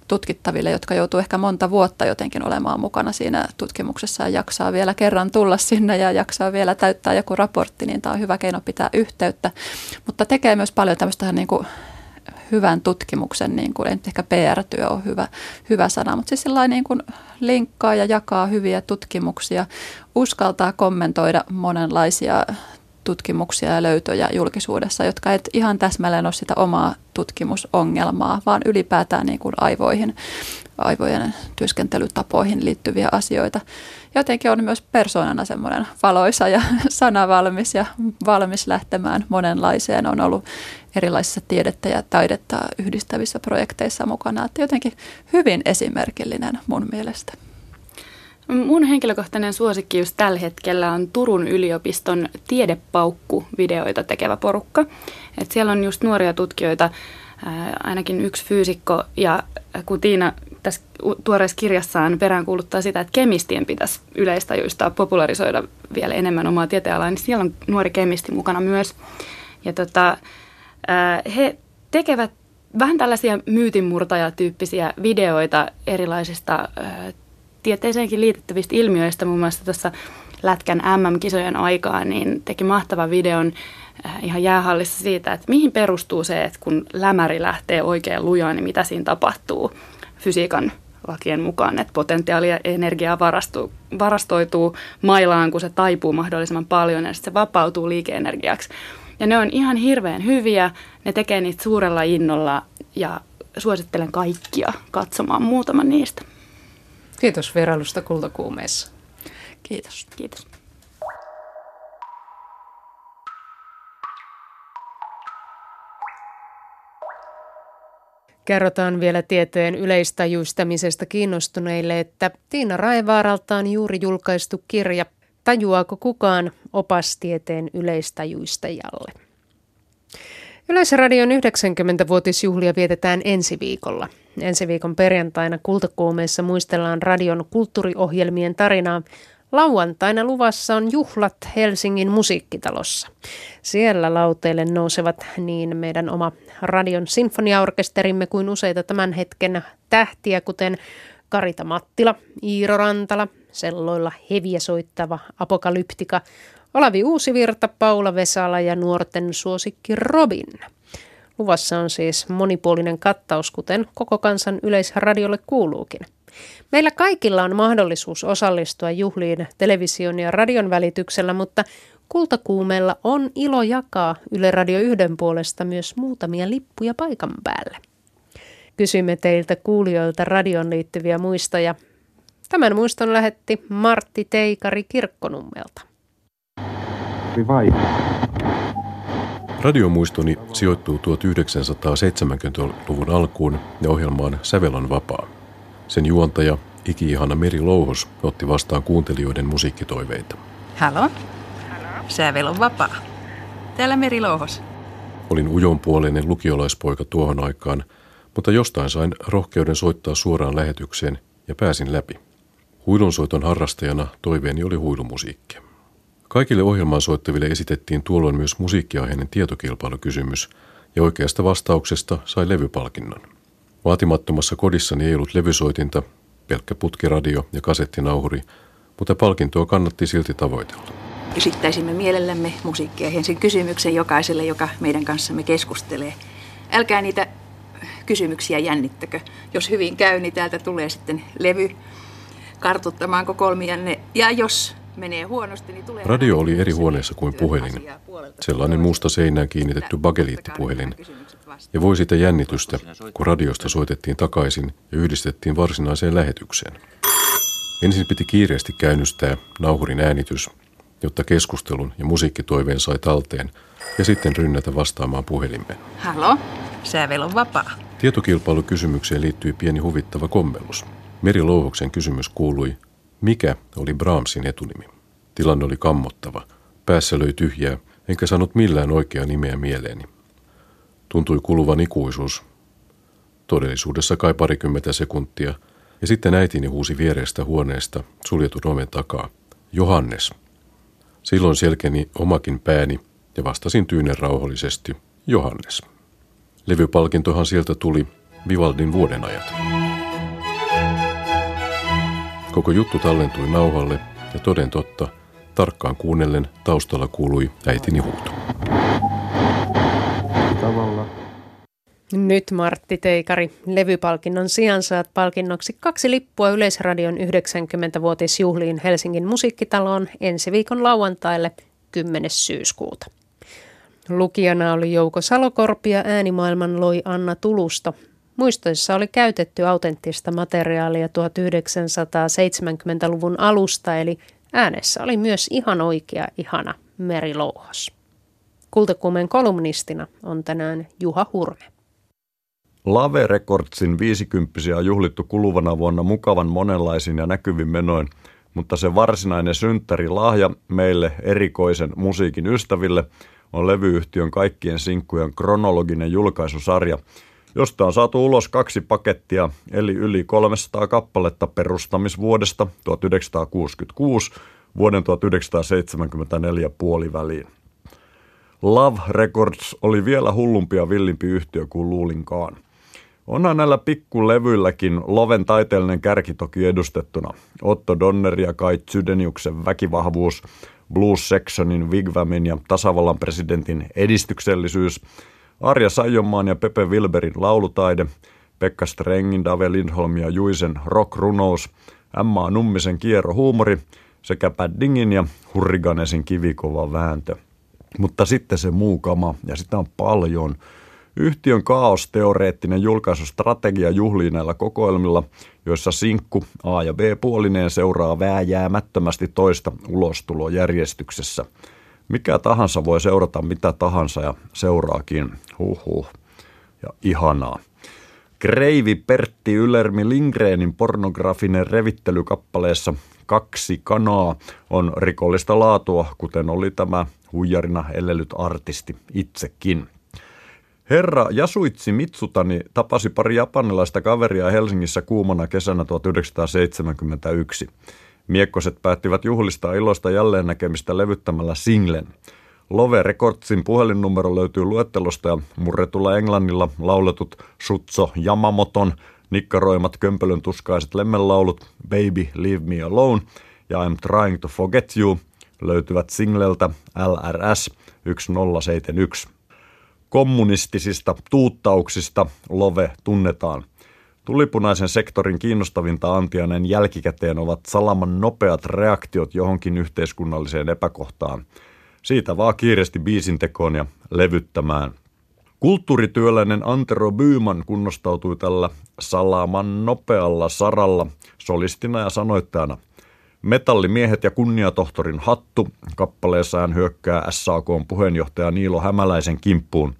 tutkittaville, jotka joutuu ehkä monta vuotta jotenkin olemaan mukana siinä tutkimuksessa ja jaksaa vielä kerran tulla sinne ja jaksaa vielä täyttää joku raportti, niin tämä on hyvä keino pitää yhteyttä. Mutta tekee myös paljon tämmöistä niin kuin hyvän tutkimuksen, niin kuin, ei ehkä PR-työ on hyvä, hyvä sana, mutta siis sellainen niin kuin linkkaa ja jakaa hyviä tutkimuksia, uskaltaa kommentoida monenlaisia tutkimuksia ja löytöjä julkisuudessa, jotka et ihan täsmälleen ole sitä omaa tutkimusongelmaa, vaan ylipäätään niin kuin aivoihin, aivojen työskentelytapoihin liittyviä asioita. Jotenkin on myös persoonana semmoinen valoisa ja sanavalmis ja valmis lähtemään monenlaiseen. On ollut erilaisissa tiedettä ja taidetta yhdistävissä projekteissa mukana. Että jotenkin hyvin esimerkillinen mun mielestä. Mun henkilökohtainen suosikki just tällä hetkellä on Turun yliopiston tiedepaukku-videoita tekevä porukka. Et siellä on just nuoria tutkijoita, ainakin yksi fyysikko, ja kun Tiina tässä tuoreessa kirjassaan peräänkuuluttaa sitä, että kemistien pitäisi yleistajuista popularisoida vielä enemmän omaa tieteenalaa, niin siellä on nuori kemisti mukana myös. Ja tota, he tekevät vähän tällaisia myytinmurtajatyyppisiä videoita erilaisista tieteeseenkin liitettävistä ilmiöistä, muun muassa tuossa Lätkän MM-kisojen aikaan, niin teki mahtavan videon ihan jäähallissa siitä, että mihin perustuu se, että kun lämäri lähtee oikein lujaan, niin mitä siinä tapahtuu fysiikan lakien mukaan, että potentiaalia energiaa varastuu, varastoituu mailaan, kun se taipuu mahdollisimman paljon ja sitten se vapautuu liikeenergiaksi. Ja ne on ihan hirveän hyviä, ne tekee niitä suurella innolla ja suosittelen kaikkia katsomaan muutaman niistä. Kiitos vierailusta kultakuumeessa. Kiitos. Kiitos. Kerrotaan vielä tietojen yleistajuistamisesta kiinnostuneille, että Tiina Raivaaralta on juuri julkaistu kirja Tajuaako kukaan opastieteen yleistajuistajalle? Yleisradion 90-vuotisjuhlia vietetään ensi viikolla. Ensi viikon perjantaina Kultakuumeessa muistellaan radion kulttuuriohjelmien tarinaa. Lauantaina luvassa on juhlat Helsingin musiikkitalossa. Siellä lauteille nousevat niin meidän oma radion sinfoniaorkesterimme kuin useita tämän hetken tähtiä, kuten Karita Mattila, Iiro Rantala, selloilla heviä soittava Apokalyptika, Olavi Uusivirta, Paula Vesala ja nuorten suosikki Robin. Luvassa on siis monipuolinen kattaus, kuten koko kansan yleisradiolle kuuluukin. Meillä kaikilla on mahdollisuus osallistua juhliin television ja radion välityksellä, mutta Kultakuumeella on ilo jakaa Yle Radio yhden puolesta myös muutamia lippuja paikan päälle. Kysymme teiltä kuulijoilta radion liittyviä muistoja. Tämän muiston lähetti Martti Teikari Kirkkonummelta. Vai. Radiomuistoni sijoittuu 1970-luvun alkuun ja ohjelmaan Sävelon vapaa. Sen juontaja, iki-ihana Meri Louhos, otti vastaan kuuntelijoiden musiikkitoiveita. Halo? Sävel vapaa. Täällä Meri Louhos. Olin ujonpuoleinen lukiolaispoika tuohon aikaan, mutta jostain sain rohkeuden soittaa suoraan lähetykseen ja pääsin läpi. Huilunsoiton harrastajana toiveeni oli huilumusiikkia. Kaikille ohjelmaan soittaville esitettiin tuolloin myös musiikkiaiheinen tietokilpailukysymys, ja oikeasta vastauksesta sai levypalkinnon. Vaatimattomassa kodissani ei ollut levysoitinta, pelkkä putkiradio ja kasettinauhuri, mutta palkintoa kannatti silti tavoitella. Esittäisimme mielellämme musiikkiaiheisen kysymyksen jokaiselle, joka meidän kanssamme keskustelee. Älkää niitä kysymyksiä jännittäkö. Jos hyvin käy, niin täältä tulee sitten levy kartuttamaan kokoelmianne. Ja jos menee huonosti, niin tulee... Radio oli eri huoneessa kuin puhelin. Sellainen musta seinään kiinnitetty bageliittipuhelin. Ja voi sitä jännitystä, kun radiosta soitettiin takaisin ja yhdistettiin varsinaiseen lähetykseen. Ensin piti kiireesti käynnistää nauhurin äänitys, jotta keskustelun ja musiikkitoiveen sai talteen, ja sitten rynnätä vastaamaan puhelimeen. Halo, sävel on vapaa. Tietokilpailukysymykseen liittyy pieni huvittava kommellus. Meri Louhoksen kysymys kuului, mikä oli Brahmsin etunimi? Tilanne oli kammottava. Päässä löi tyhjää, enkä saanut millään oikeaa nimeä mieleeni. Tuntui kuluvan ikuisuus. Todellisuudessa kai parikymmentä sekuntia, ja sitten äitini huusi vierestä huoneesta suljetun oven takaa. Johannes. Silloin selkeni omakin pääni ja vastasin tyynen rauhallisesti. Johannes. Levypalkintohan sieltä tuli Vivaldin vuodenajat. Koko juttu tallentui nauhalle ja toden totta, tarkkaan kuunnellen taustalla kuului äitini huuto. Tavalla. Nyt Martti Teikari, levypalkinnon sijaan saat palkinnoksi kaksi lippua Yleisradion 90-vuotisjuhliin Helsingin musiikkitaloon ensi viikon lauantaille 10. syyskuuta. Lukijana oli Jouko Salokorpi ja äänimaailman loi Anna Tulusto. Muistoissa oli käytetty autenttista materiaalia 1970-luvun alusta, eli äänessä oli myös ihan oikea ihana Meri Louhos. Kultakuumen kolumnistina on tänään Juha Hurme. Lave Recordsin 50 on juhlittu kuluvana vuonna mukavan monenlaisin ja näkyvin menoin, mutta se varsinainen synttärilahja meille erikoisen musiikin ystäville on levyyhtiön kaikkien sinkkujen kronologinen julkaisusarja, josta on saatu ulos kaksi pakettia, eli yli 300 kappaletta perustamisvuodesta 1966 vuoden 1974 puoliväliin. Love Records oli vielä hullumpi ja villimpi yhtiö kuin luulinkaan. Onhan näillä pikkulevyilläkin Loven taiteellinen kärki toki edustettuna. Otto Donner ja Kai Zydeniuksen väkivahvuus, Blues Sectionin Wigwamin ja tasavallan presidentin edistyksellisyys, Arja Sajonmaan ja Pepe Wilberin laulutaide, Pekka Strengin, Dave Lindholm ja Juisen rock-runous, Emma Nummisen kierro huumori sekä Paddingin ja Hurriganesin kivikova vääntö. Mutta sitten se muu kama, ja sitä on paljon – Yhtiön kaosteoreettinen julkaisustrategia juhlii näillä kokoelmilla, joissa sinkku A- ja B-puolineen seuraa vääjäämättömästi toista ulostulojärjestyksessä. Mikä tahansa voi seurata mitä tahansa ja seuraakin. Huhhuh. Ja ihanaa. Kreivi Pertti Ylermi Lingreenin pornografinen revittely kappaleessa Kaksi kanaa on rikollista laatua, kuten oli tämä huijarina elelyt artisti itsekin. Herra Jasuitsi Mitsutani tapasi pari japanilaista kaveria Helsingissä kuumana kesänä 1971. Miekkoset päättivät juhlistaa iloista jälleen näkemistä levyttämällä singlen. Love Recordsin puhelinnumero löytyy luettelosta ja murretulla englannilla lauletut Sutso Yamamoton nikkaroimat kömpelön tuskaiset lemmenlaulut Baby Leave Me Alone ja I'm Trying to Forget You löytyvät singleltä LRS 1071 kommunistisista tuuttauksista Love tunnetaan. Tulipunaisen sektorin kiinnostavinta antiainen jälkikäteen ovat salaman nopeat reaktiot johonkin yhteiskunnalliseen epäkohtaan. Siitä vaan kiiresti biisintekoon ja levyttämään. Kulttuurityöläinen Antero Byyman kunnostautui tällä salaman nopealla saralla solistina ja sanoittajana – Metallimiehet ja kunniatohtorin hattu kappaleessa hän hyökkää SAK puheenjohtaja Niilo Hämäläisen kimppuun.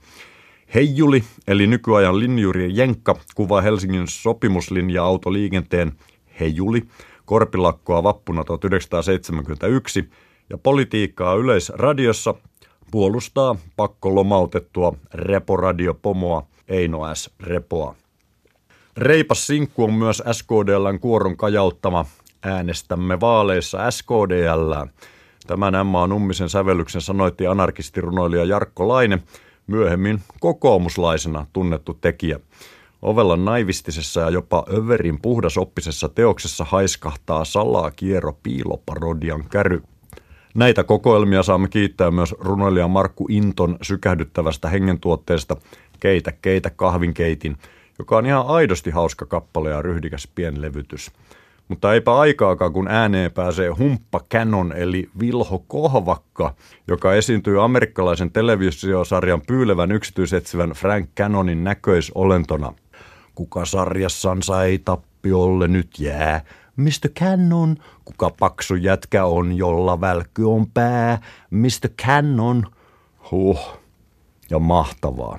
Heijuli, eli nykyajan linjuri Jenkka, kuvaa Helsingin sopimuslinja-autoliikenteen Heijuli, korpilakkoa vappuna 1971 ja politiikkaa yleisradiossa puolustaa pakkolomautettua reporadiopomoa Eino S. Repoa. Reipas sinkku on myös SKDLn kuoron kajauttama äänestämme vaaleissa SKDL. Tämän Emma Nummisen sävellyksen sanoitti anarkistirunoilija Jarkko Laine, myöhemmin kokoomuslaisena tunnettu tekijä. Ovella naivistisessa ja jopa överin puhdasoppisessa teoksessa haiskahtaa salaa kiero piiloparodian käry. Näitä kokoelmia saamme kiittää myös runoilija Markku Inton sykähdyttävästä hengentuotteesta Keitä keitä kahvinkeitin, joka on ihan aidosti hauska kappale ja ryhdikäs pienlevytys. Mutta eipä aikaakaan, kun ääneen pääsee Humppa Cannon eli Vilho Kohvakka, joka esiintyy amerikkalaisen televisiosarjan pyylevän yksityisetsivän Frank Cannonin näköisolentona. Kuka sarjassansa ei tappiolle nyt jää, Mr. Cannon, kuka paksu jätkä on, jolla välkky on pää, Mr. Cannon. Huh, ja mahtavaa.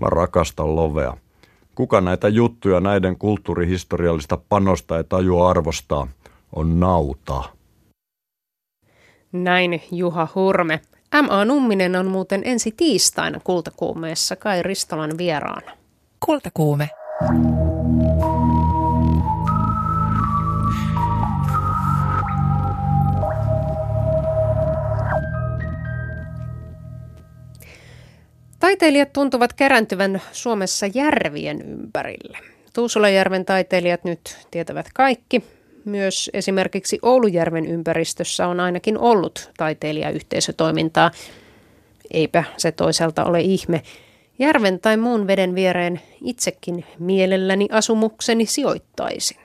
Mä rakastan lovea. Kuka näitä juttuja näiden kulttuurihistoriallista panosta ja tajua arvostaa, on nauta. Näin Juha Hurme. M.A. Numminen on muuten ensi tiistaina Kultakuumeessa Kai Ristolan vieraana. Kultakuume. Taiteilijat tuntuvat kerääntyvän Suomessa järvien ympärille. Tuusulajärven taiteilijat nyt tietävät kaikki. Myös esimerkiksi Oulujärven ympäristössä on ainakin ollut taiteilijayhteisötoimintaa. Eipä se toisaalta ole ihme. Järven tai muun veden viereen itsekin mielelläni asumukseni sijoittaisin.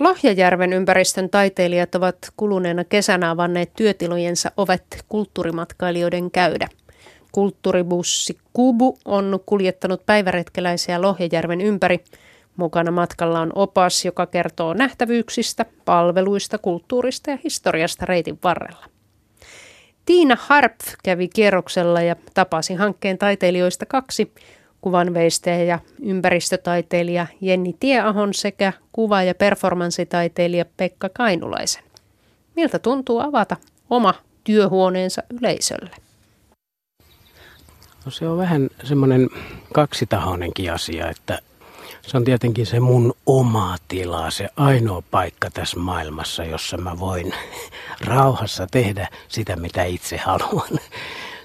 Lohjajärven ympäristön taiteilijat ovat kuluneena kesänä avanneet työtilojensa ovet kulttuurimatkailijoiden käydä. Kulttuuribussi Kubu on kuljettanut päiväretkeläisiä Lohjajärven ympäri. Mukana matkalla on opas, joka kertoo nähtävyyksistä, palveluista, kulttuurista ja historiasta reitin varrella. Tiina Harp kävi kierroksella ja tapasi hankkeen taiteilijoista kaksi, kuvanveistäjä ja ympäristötaiteilija Jenni Tieahon sekä kuva- ja performanssitaiteilija Pekka Kainulaisen. Miltä tuntuu avata oma työhuoneensa yleisölle? No se on vähän semmoinen kaksitahoinenkin asia, että se on tietenkin se mun oma tila, se ainoa paikka tässä maailmassa, jossa mä voin rauhassa tehdä sitä, mitä itse haluan.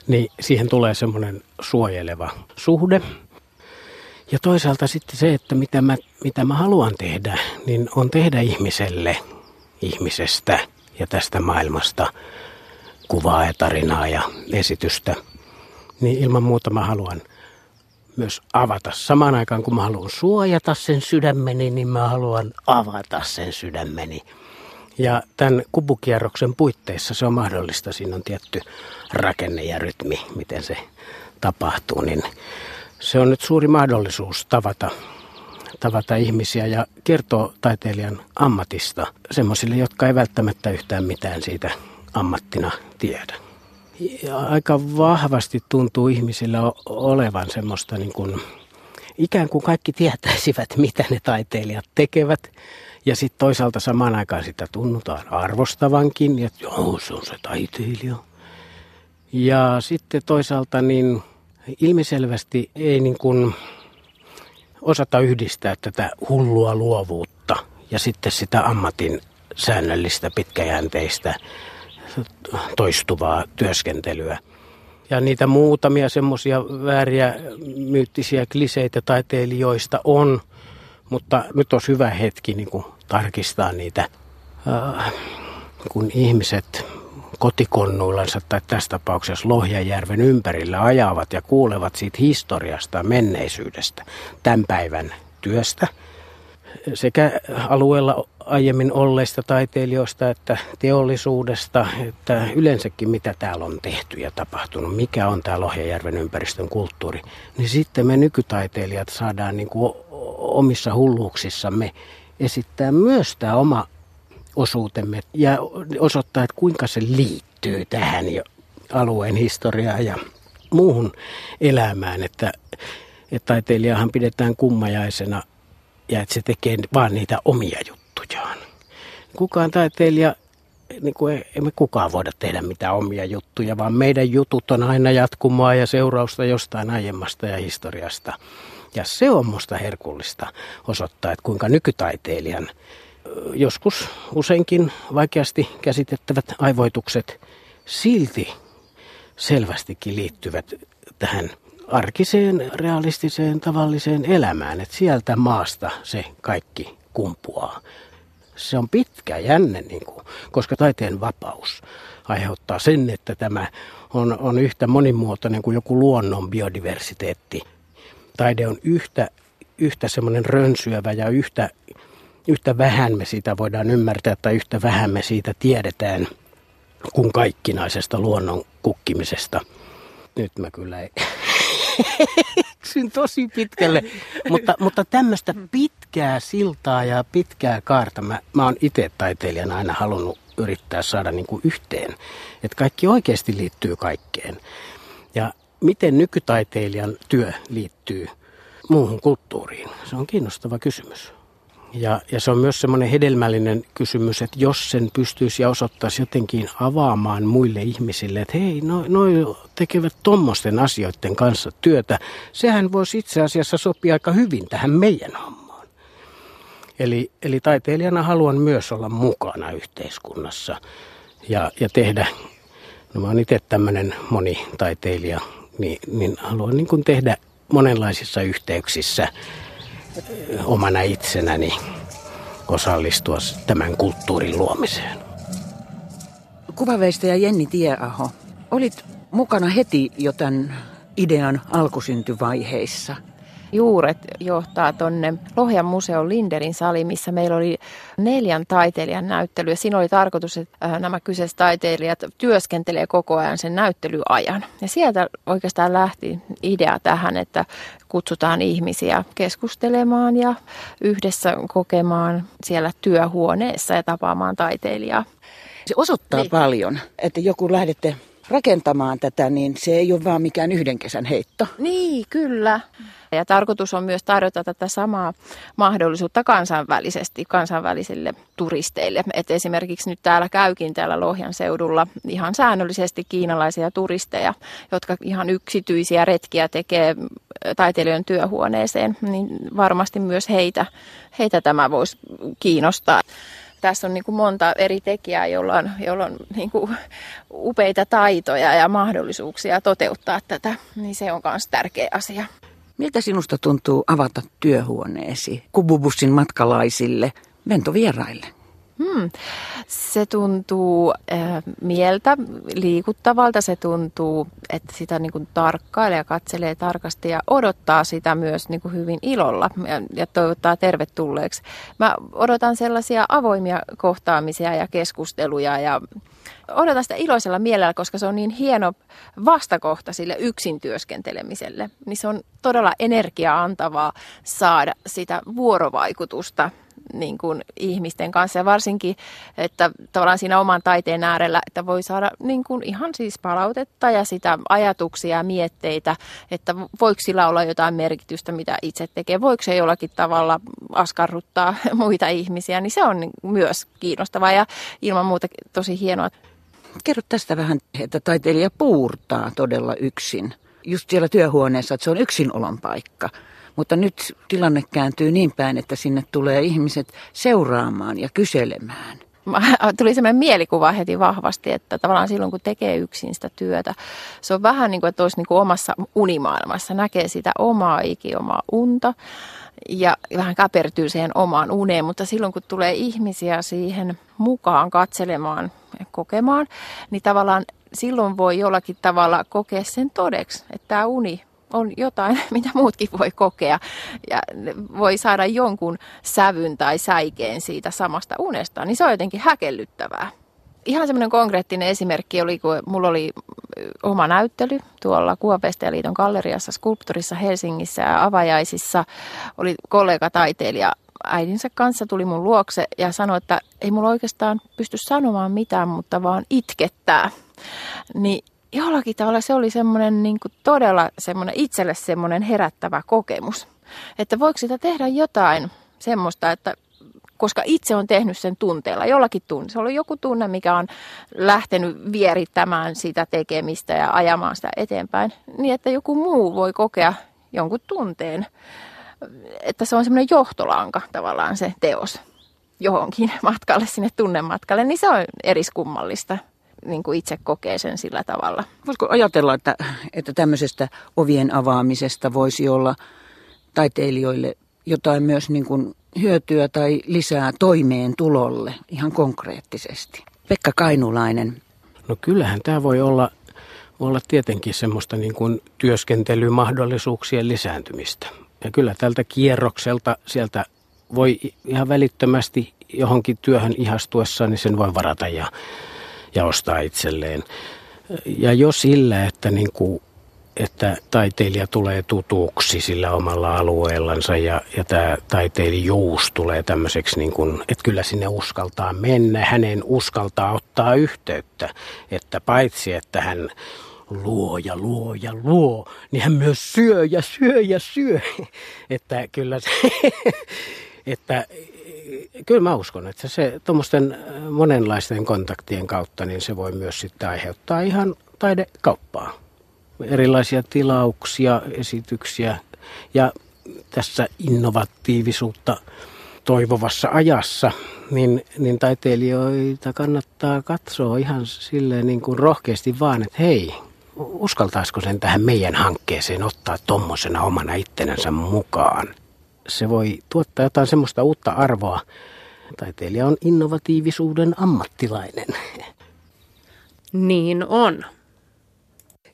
Niin siihen tulee semmoinen suojeleva suhde. Ja toisaalta sitten se, että mitä mä, mitä mä haluan tehdä, niin on tehdä ihmiselle, ihmisestä ja tästä maailmasta kuvaa ja tarinaa ja esitystä. Niin ilman muuta mä haluan – myös avata. Samaan aikaan kun mä haluan suojata sen sydämeni, niin mä haluan avata sen sydämeni. Ja tämän kubukierroksen puitteissa se on mahdollista. Siinä on tietty rakenne ja rytmi, miten se tapahtuu. Niin se on nyt suuri mahdollisuus tavata, tavata ihmisiä ja kertoa taiteilijan ammatista semmoisille, jotka ei välttämättä yhtään mitään siitä ammattina tiedä aika vahvasti tuntuu ihmisillä olevan semmoista niin kuin, ikään kuin kaikki tietäisivät, mitä ne taiteilijat tekevät. Ja sitten toisaalta samaan aikaan sitä tunnutaan arvostavankin, että joo, se on se taiteilija. Ja sitten toisaalta niin ilmiselvästi ei niin kuin osata yhdistää tätä hullua luovuutta ja sitten sitä ammatin säännöllistä pitkäjänteistä toistuvaa työskentelyä. Ja niitä muutamia semmoisia vääriä myyttisiä kliseitä taiteilijoista on, mutta nyt on hyvä hetki niin kuin tarkistaa niitä, äh, kun ihmiset kotikonnuillansa tai tässä tapauksessa Lohjajärven ympärillä ajavat ja kuulevat siitä historiasta, menneisyydestä, tämän päivän työstä – sekä alueella aiemmin olleista taiteilijoista että teollisuudesta, että yleensäkin mitä täällä on tehty ja tapahtunut, mikä on tämä Lohjajärven ympäristön kulttuuri, niin sitten me nykytaiteilijat saadaan niin kuin omissa hulluuksissamme esittää myös tämä oma osuutemme ja osoittaa, että kuinka se liittyy tähän alueen historiaan ja muuhun elämään, että, että taiteilijahan pidetään kummajaisena ja että se tekee vaan niitä omia juttujaan. Kukaan taiteilija, niin kuin emme kukaan voida tehdä mitään omia juttuja, vaan meidän jutut on aina jatkumaa ja seurausta jostain aiemmasta ja historiasta. Ja se on musta herkullista osoittaa, että kuinka nykytaiteilijan joskus useinkin vaikeasti käsitettävät aivoitukset silti selvästikin liittyvät tähän arkiseen, realistiseen, tavalliseen elämään. Että sieltä maasta se kaikki kumpuaa. Se on pitkä jänne, niin kuin, koska taiteen vapaus aiheuttaa sen, että tämä on, on yhtä monimuotoinen kuin joku luonnon biodiversiteetti. Taide on yhtä, yhtä semmoinen rönsyävä ja yhtä, yhtä vähän me siitä voidaan ymmärtää tai yhtä vähän me siitä tiedetään kuin kaikkinaisesta luonnon kukkimisesta. Nyt mä kyllä ei, eksyn tosi pitkälle. mutta, mutta tämmöistä pitkää siltaa ja pitkää kaarta mä, mä oon itse taiteilijana aina halunnut yrittää saada niin kuin yhteen. Että kaikki oikeasti liittyy kaikkeen. Ja miten nykytaiteilijan työ liittyy muuhun kulttuuriin? Se on kiinnostava kysymys. Ja, ja se on myös semmoinen hedelmällinen kysymys, että jos sen pystyisi ja osoittaisi jotenkin avaamaan muille ihmisille, että hei, noi, noi tekevät tuommoisten asioiden kanssa työtä, sehän voisi itse asiassa sopia aika hyvin tähän meidän hommaan. Eli, eli taiteilijana haluan myös olla mukana yhteiskunnassa ja, ja tehdä, no mä oon itse tämmöinen monitaiteilija, niin, niin haluan niin kuin tehdä monenlaisissa yhteyksissä omana itsenäni osallistua tämän kulttuurin luomiseen. Kuvaveistäjä Jenni Tieaho, olit mukana heti jo tämän idean alkusyntyvaiheissa – juuret johtaa tuonne Lohjan museon Linderin sali, missä meillä oli neljän taiteilijan näyttely. Ja siinä oli tarkoitus, että äh, nämä kyseiset taiteilijat työskentelee koko ajan sen näyttelyajan. Ja sieltä oikeastaan lähti idea tähän, että kutsutaan ihmisiä keskustelemaan ja yhdessä kokemaan siellä työhuoneessa ja tapaamaan taiteilijaa. Se osoittaa niin. paljon, että joku lähdette rakentamaan tätä, niin se ei ole vaan mikään yhden kesän heitto. Niin, kyllä. Ja tarkoitus on myös tarjota tätä samaa mahdollisuutta kansainvälisesti, kansainvälisille turisteille. Et esimerkiksi nyt täällä käykin täällä Lohjan seudulla ihan säännöllisesti kiinalaisia turisteja, jotka ihan yksityisiä retkiä tekee taiteilijan työhuoneeseen, niin varmasti myös heitä, heitä tämä voisi kiinnostaa tässä on niin kuin monta eri tekijää, joilla on, jolla on niin kuin upeita taitoja ja mahdollisuuksia toteuttaa tätä, niin se on myös tärkeä asia. Miltä sinusta tuntuu avata työhuoneesi kububussin matkalaisille ventovieraille? Hmm. Se tuntuu äh, mieltä liikuttavalta, se tuntuu, että sitä niin kuin tarkkailee ja katselee tarkasti ja odottaa sitä myös niin kuin hyvin ilolla ja, ja toivottaa tervetulleeksi. Mä odotan sellaisia avoimia kohtaamisia ja keskusteluja ja odotan sitä iloisella mielellä, koska se on niin hieno vastakohta sille yksin työskentelemiselle. Niin se on todella energiaa antavaa saada sitä vuorovaikutusta niin kuin ihmisten kanssa ja varsinkin, että tavallaan siinä oman taiteen äärellä, että voi saada niin kuin ihan siis palautetta ja sitä ajatuksia ja mietteitä, että voiko sillä olla jotain merkitystä, mitä itse tekee, voiko se jollakin tavalla askarruttaa muita ihmisiä, niin se on myös kiinnostavaa ja ilman muuta tosi hienoa. Kerro tästä vähän, että taiteilija puurtaa todella yksin. Just siellä työhuoneessa, että se on yksinolon paikka. Mutta nyt tilanne kääntyy niin päin, että sinne tulee ihmiset seuraamaan ja kyselemään. Tuli sellainen mielikuva heti vahvasti, että tavallaan silloin kun tekee yksin sitä työtä, se on vähän niin kuin, että olisi niin kuin omassa unimaailmassa, näkee sitä omaa iki, omaa unta ja vähän käpertyy siihen omaan uneen, mutta silloin kun tulee ihmisiä siihen mukaan katselemaan ja kokemaan, niin tavallaan silloin voi jollakin tavalla kokea sen todeksi, että tämä uni on jotain, mitä muutkin voi kokea ja voi saada jonkun sävyn tai säikeen siitä samasta unesta, niin se on jotenkin häkellyttävää. Ihan semmoinen konkreettinen esimerkki oli, kun mulla oli oma näyttely tuolla Kuopestajaliiton galleriassa, skulpturissa Helsingissä ja avajaisissa. Oli kollega taiteilija äidinsä kanssa tuli mun luokse ja sanoi, että ei mulla oikeastaan pysty sanomaan mitään, mutta vaan itkettää. Niin jollakin tavalla se oli semmoinen niin todella semmoinen itselle semmoinen herättävä kokemus. Että voiko sitä tehdä jotain semmoista, että koska itse on tehnyt sen tunteella, jollakin tunne. Se oli joku tunne, mikä on lähtenyt vierittämään sitä tekemistä ja ajamaan sitä eteenpäin, niin että joku muu voi kokea jonkun tunteen. Että se on semmoinen johtolanka tavallaan se teos johonkin matkalle, sinne tunnematkalle, niin se on eriskummallista niin kuin itse kokee sen sillä tavalla. Voisiko ajatella, että, että tämmöisestä ovien avaamisesta voisi olla taiteilijoille jotain myös niin kuin hyötyä tai lisää toimeen tulolle ihan konkreettisesti? Pekka Kainulainen. No kyllähän tämä voi olla, olla tietenkin semmoista niin kuin työskentelymahdollisuuksien lisääntymistä. Ja kyllä tältä kierrokselta sieltä voi ihan välittömästi johonkin työhön ihastuessa, niin sen voi varata ja ja ostaa itselleen. Ja jo sillä, että, niin kuin, että taiteilija tulee tutuksi sillä omalla alueellansa ja, ja tämä taiteilijuus tulee tämmöiseksi, niin kuin, että kyllä sinne uskaltaa mennä, hänen uskaltaa ottaa yhteyttä, että paitsi että hän luo ja luo ja luo, niin hän myös syö ja syö ja syö. Että kyllä se, että kyllä mä uskon, että se tuommoisten monenlaisten kontaktien kautta, niin se voi myös sitten aiheuttaa ihan taidekauppaa. Erilaisia tilauksia, esityksiä ja tässä innovatiivisuutta toivovassa ajassa, niin, niin taiteilijoita kannattaa katsoa ihan silleen niin kuin rohkeasti vaan, että hei, uskaltaisiko sen tähän meidän hankkeeseen ottaa tuommoisena omana ittenänsä mukaan. Se voi tuottaa jotain semmoista uutta arvoa. Taiteilija on innovatiivisuuden ammattilainen. Niin on.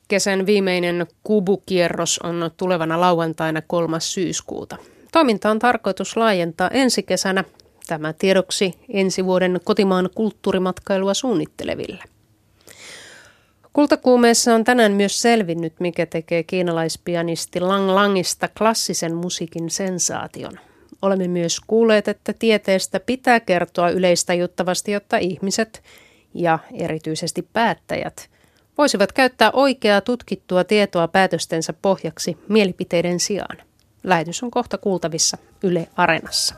Kesän viimeinen kubukierros on tulevana lauantaina 3. syyskuuta. Toiminta on tarkoitus laajentaa ensi kesänä. Tämä tiedoksi ensi vuoden kotimaan kulttuurimatkailua suunnitteleville. Kultakuumeessa on tänään myös selvinnyt, mikä tekee kiinalaispianisti Lang Langista klassisen musiikin sensaation. Olemme myös kuulleet, että tieteestä pitää kertoa yleistä juttavasti, jotta ihmiset ja erityisesti päättäjät voisivat käyttää oikeaa tutkittua tietoa päätöstensä pohjaksi mielipiteiden sijaan. Lähetys on kohta kuultavissa Yle Areenassa.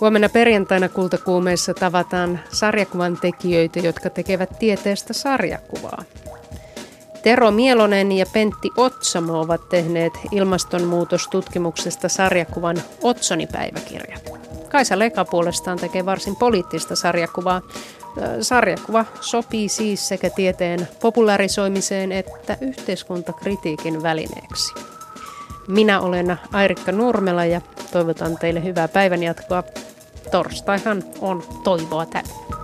Huomenna perjantaina kultakuumeessa tavataan sarjakuvan tekijöitä, jotka tekevät tieteestä sarjakuvaa. Tero Mielonen ja Pentti Otsamo ovat tehneet ilmastonmuutostutkimuksesta sarjakuvan Otsonipäiväkirjat. Kaisa Leka puolestaan tekee varsin poliittista sarjakuvaa. Sarjakuva sopii siis sekä tieteen popularisoimiseen että yhteiskuntakritiikin välineeksi. Minä olen Airikka Nurmela ja toivotan teille hyvää päivänjatkoa. Torstaihan on toivoa täynnä.